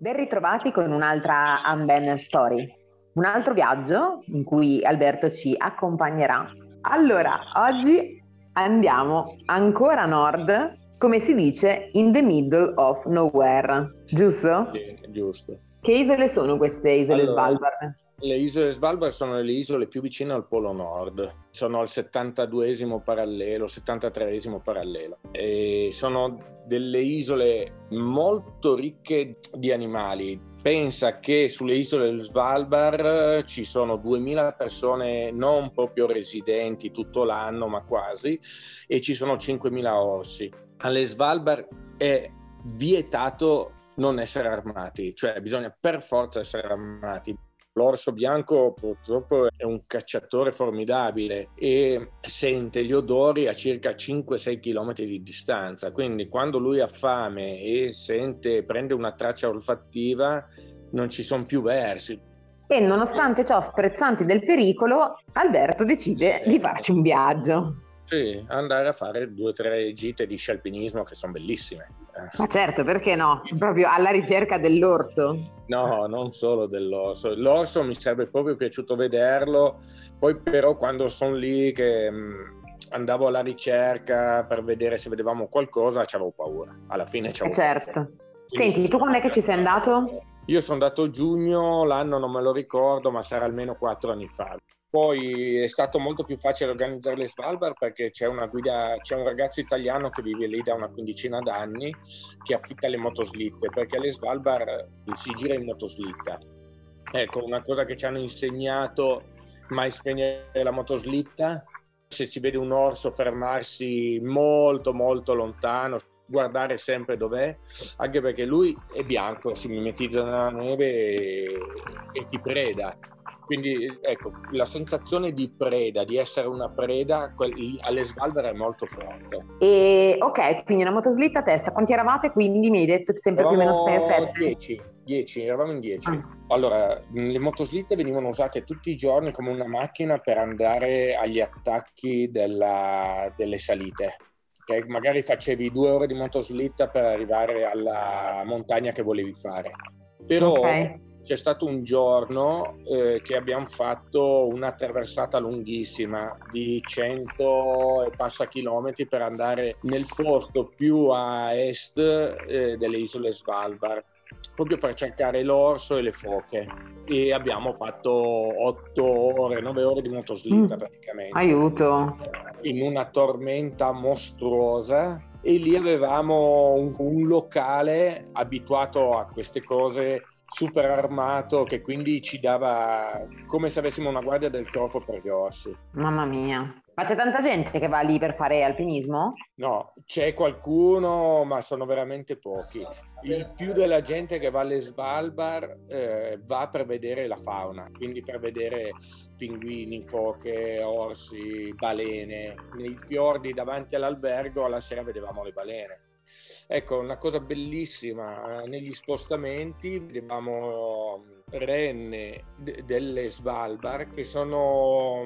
Ben ritrovati con un'altra Unben Story, un altro viaggio in cui Alberto ci accompagnerà. Allora, oggi andiamo ancora a nord, come si dice, in the middle of nowhere, giusto? Sì, giusto. Che isole sono queste isole Allora, Svalbard? Le isole Svalbard sono le isole più vicine al Polo Nord, sono al 72esimo parallelo, 73esimo parallelo e sono delle isole molto ricche di animali. Pensa che sulle isole Svalbard ci sono 2000 persone non proprio residenti tutto l'anno, ma quasi, e ci sono 5000 orsi. Alle Svalbard è vietato non essere armati, cioè bisogna per forza essere armati. L'orso bianco purtroppo è un cacciatore formidabile e sente gli odori a circa 5-6 km di distanza, quindi quando lui ha fame e sente, prende una traccia olfattiva, non ci sono più versi. E nonostante ciò, sprezzanti del pericolo, Alberto decide Sì. di farci un viaggio. Sì, andare a fare due o tre gite di scialpinismo che sono bellissime. Ma certo, perché no? Proprio alla ricerca dell'orso. No, non solo dell'orso. L'orso mi sarebbe proprio piaciuto vederlo, poi però quando sono lì che mh, andavo alla ricerca per vedere se vedevamo qualcosa, c'avevo paura. Alla fine c'avevo certo. paura. Senti, tu quando è che ci sei andato? Io sono andato giugno, l'anno non me lo ricordo, ma sarà almeno quattro anni fa. Poi è stato molto più facile organizzare le Svalbard perché c'è una guida, c'è un ragazzo italiano che vive lì da una quindicina d'anni che affitta le motoslitte perché alle Svalbard si gira in motoslitta. Ecco, una cosa che ci hanno insegnato, mai spegnere la motoslitta, se si vede un orso fermarsi molto molto lontano, guardare sempre dov'è, anche perché lui è bianco, si mimetizza nella neve e, e ti preda. Quindi ecco, la sensazione di preda, di essere una preda, alle Svalbard è molto forte. E ok, quindi una motoslitta a testa. Quanti eravate? Quindi mi hai detto sempre più o meno 6 o Eravamo 7? 10, 10, eravamo in 10. Ah. Allora, le motoslitte venivano usate tutti i giorni come una macchina per andare agli attacchi della- delle salite. Ok? Magari facevi due ore di motoslitta per arrivare alla montagna che volevi fare. Però Ok. C'è stato un giorno eh, che abbiamo fatto una traversata lunghissima di 100 e passa chilometri per andare nel posto più a est eh, delle isole Svalbard proprio per cercare l'orso e le foche e abbiamo fatto 8 ore, 9 ore di motoslitta Mm. praticamente Aiuto. in una tormenta mostruosa e lì avevamo un, un locale abituato a queste cose super armato che quindi ci dava come se avessimo una guardia del corpo per gli orsi. Mamma mia. Ma c'è tanta gente che va lì per fare alpinismo? No, c'è qualcuno, ma sono veramente pochi. Il più della gente che va alle Svalbard eh, va per vedere la fauna, quindi per vedere pinguini, foche, orsi, balene. Nei fiordi davanti all'albergo alla sera vedevamo le balene. Ecco, una cosa bellissima, eh, negli spostamenti vedevamo renne de- delle Svalbard che sono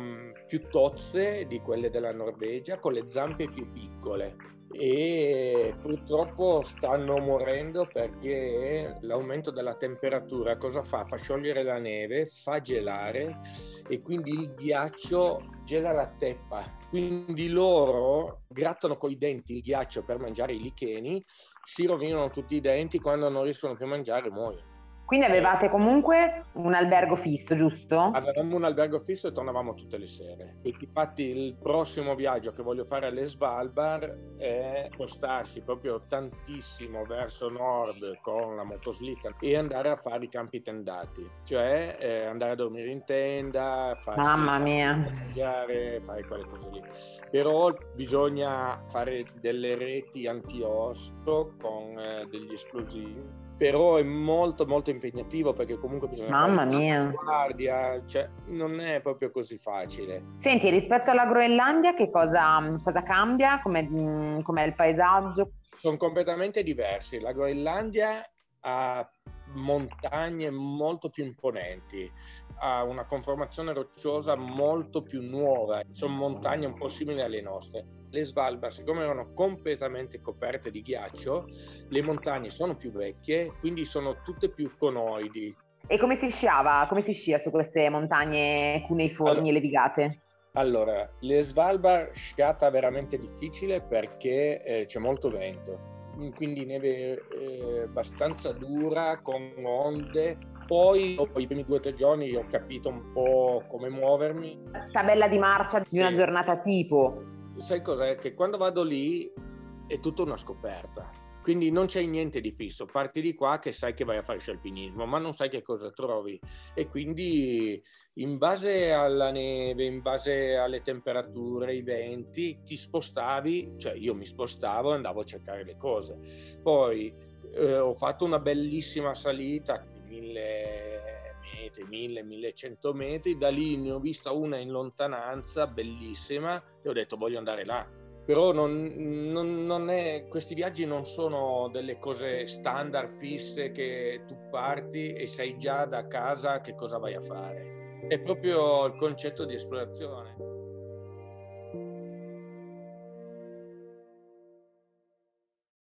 più tozze di quelle della Norvegia, con le zampe più piccole e purtroppo stanno morendo perché l'aumento della temperatura cosa fa? Fa sciogliere la neve, fa gelare e quindi il ghiaccio gela la teppa. Quindi loro grattano coi denti il ghiaccio per mangiare i licheni, si rovinano tutti i denti, quando non riescono più a mangiare muoiono. Quindi avevate comunque un albergo fisso, giusto? Avevamo un albergo fisso e tornavamo tutte le sere. Infatti il prossimo viaggio che voglio fare alle Svalbard è spostarsi proprio tantissimo verso nord con la motoslitta e andare a fare i campi tendati, cioè eh, andare a dormire in tenda, Mamma mia. mangiare, fare quelle cose lì. Però bisogna fare delle reti anti-orso con eh, degli esplosivi. Però è molto molto impegnativo perché comunque bisogna Mamma mia. guardia, cioè non è proprio così facile. Senti, rispetto alla Groenlandia, che cosa, cosa cambia? Come, mm, com'è il paesaggio? Sono completamente diversi. La Groenlandia ha montagne molto più imponenti, ha una conformazione rocciosa molto più nuova, sono montagne un po' simili alle nostre. le Svalbard, siccome erano completamente coperte di ghiaccio, le montagne sono più vecchie, quindi sono tutte più conoidi. E come si sciava? Come si scia su queste montagne cuneiformi allora, e levigate? Allora, le Svalbard sciata veramente difficile perché eh, c'è molto vento quindi neve eh, abbastanza dura con onde. Poi dopo i primi due o tre giorni ho capito un po' come muovermi. Tabella di marcia di sì. una giornata tipo. Sai cos'è? Che quando vado lì è tutta una scoperta quindi non c'è niente di fisso, parti di qua che sai che vai a fare scialpinismo, ma non sai che cosa trovi. E quindi in base alla neve, in base alle temperature, ai venti, ti spostavi, cioè io mi spostavo e andavo a cercare le cose. Poi eh, ho fatto una bellissima salita, mille metri, 1000, 1100 metri, da lì ne ho vista una in lontananza, bellissima, e ho detto voglio andare là però non, non, non è, questi viaggi non sono delle cose standard fisse che tu parti e sai già da casa che cosa vai a fare. È proprio il concetto di esplorazione.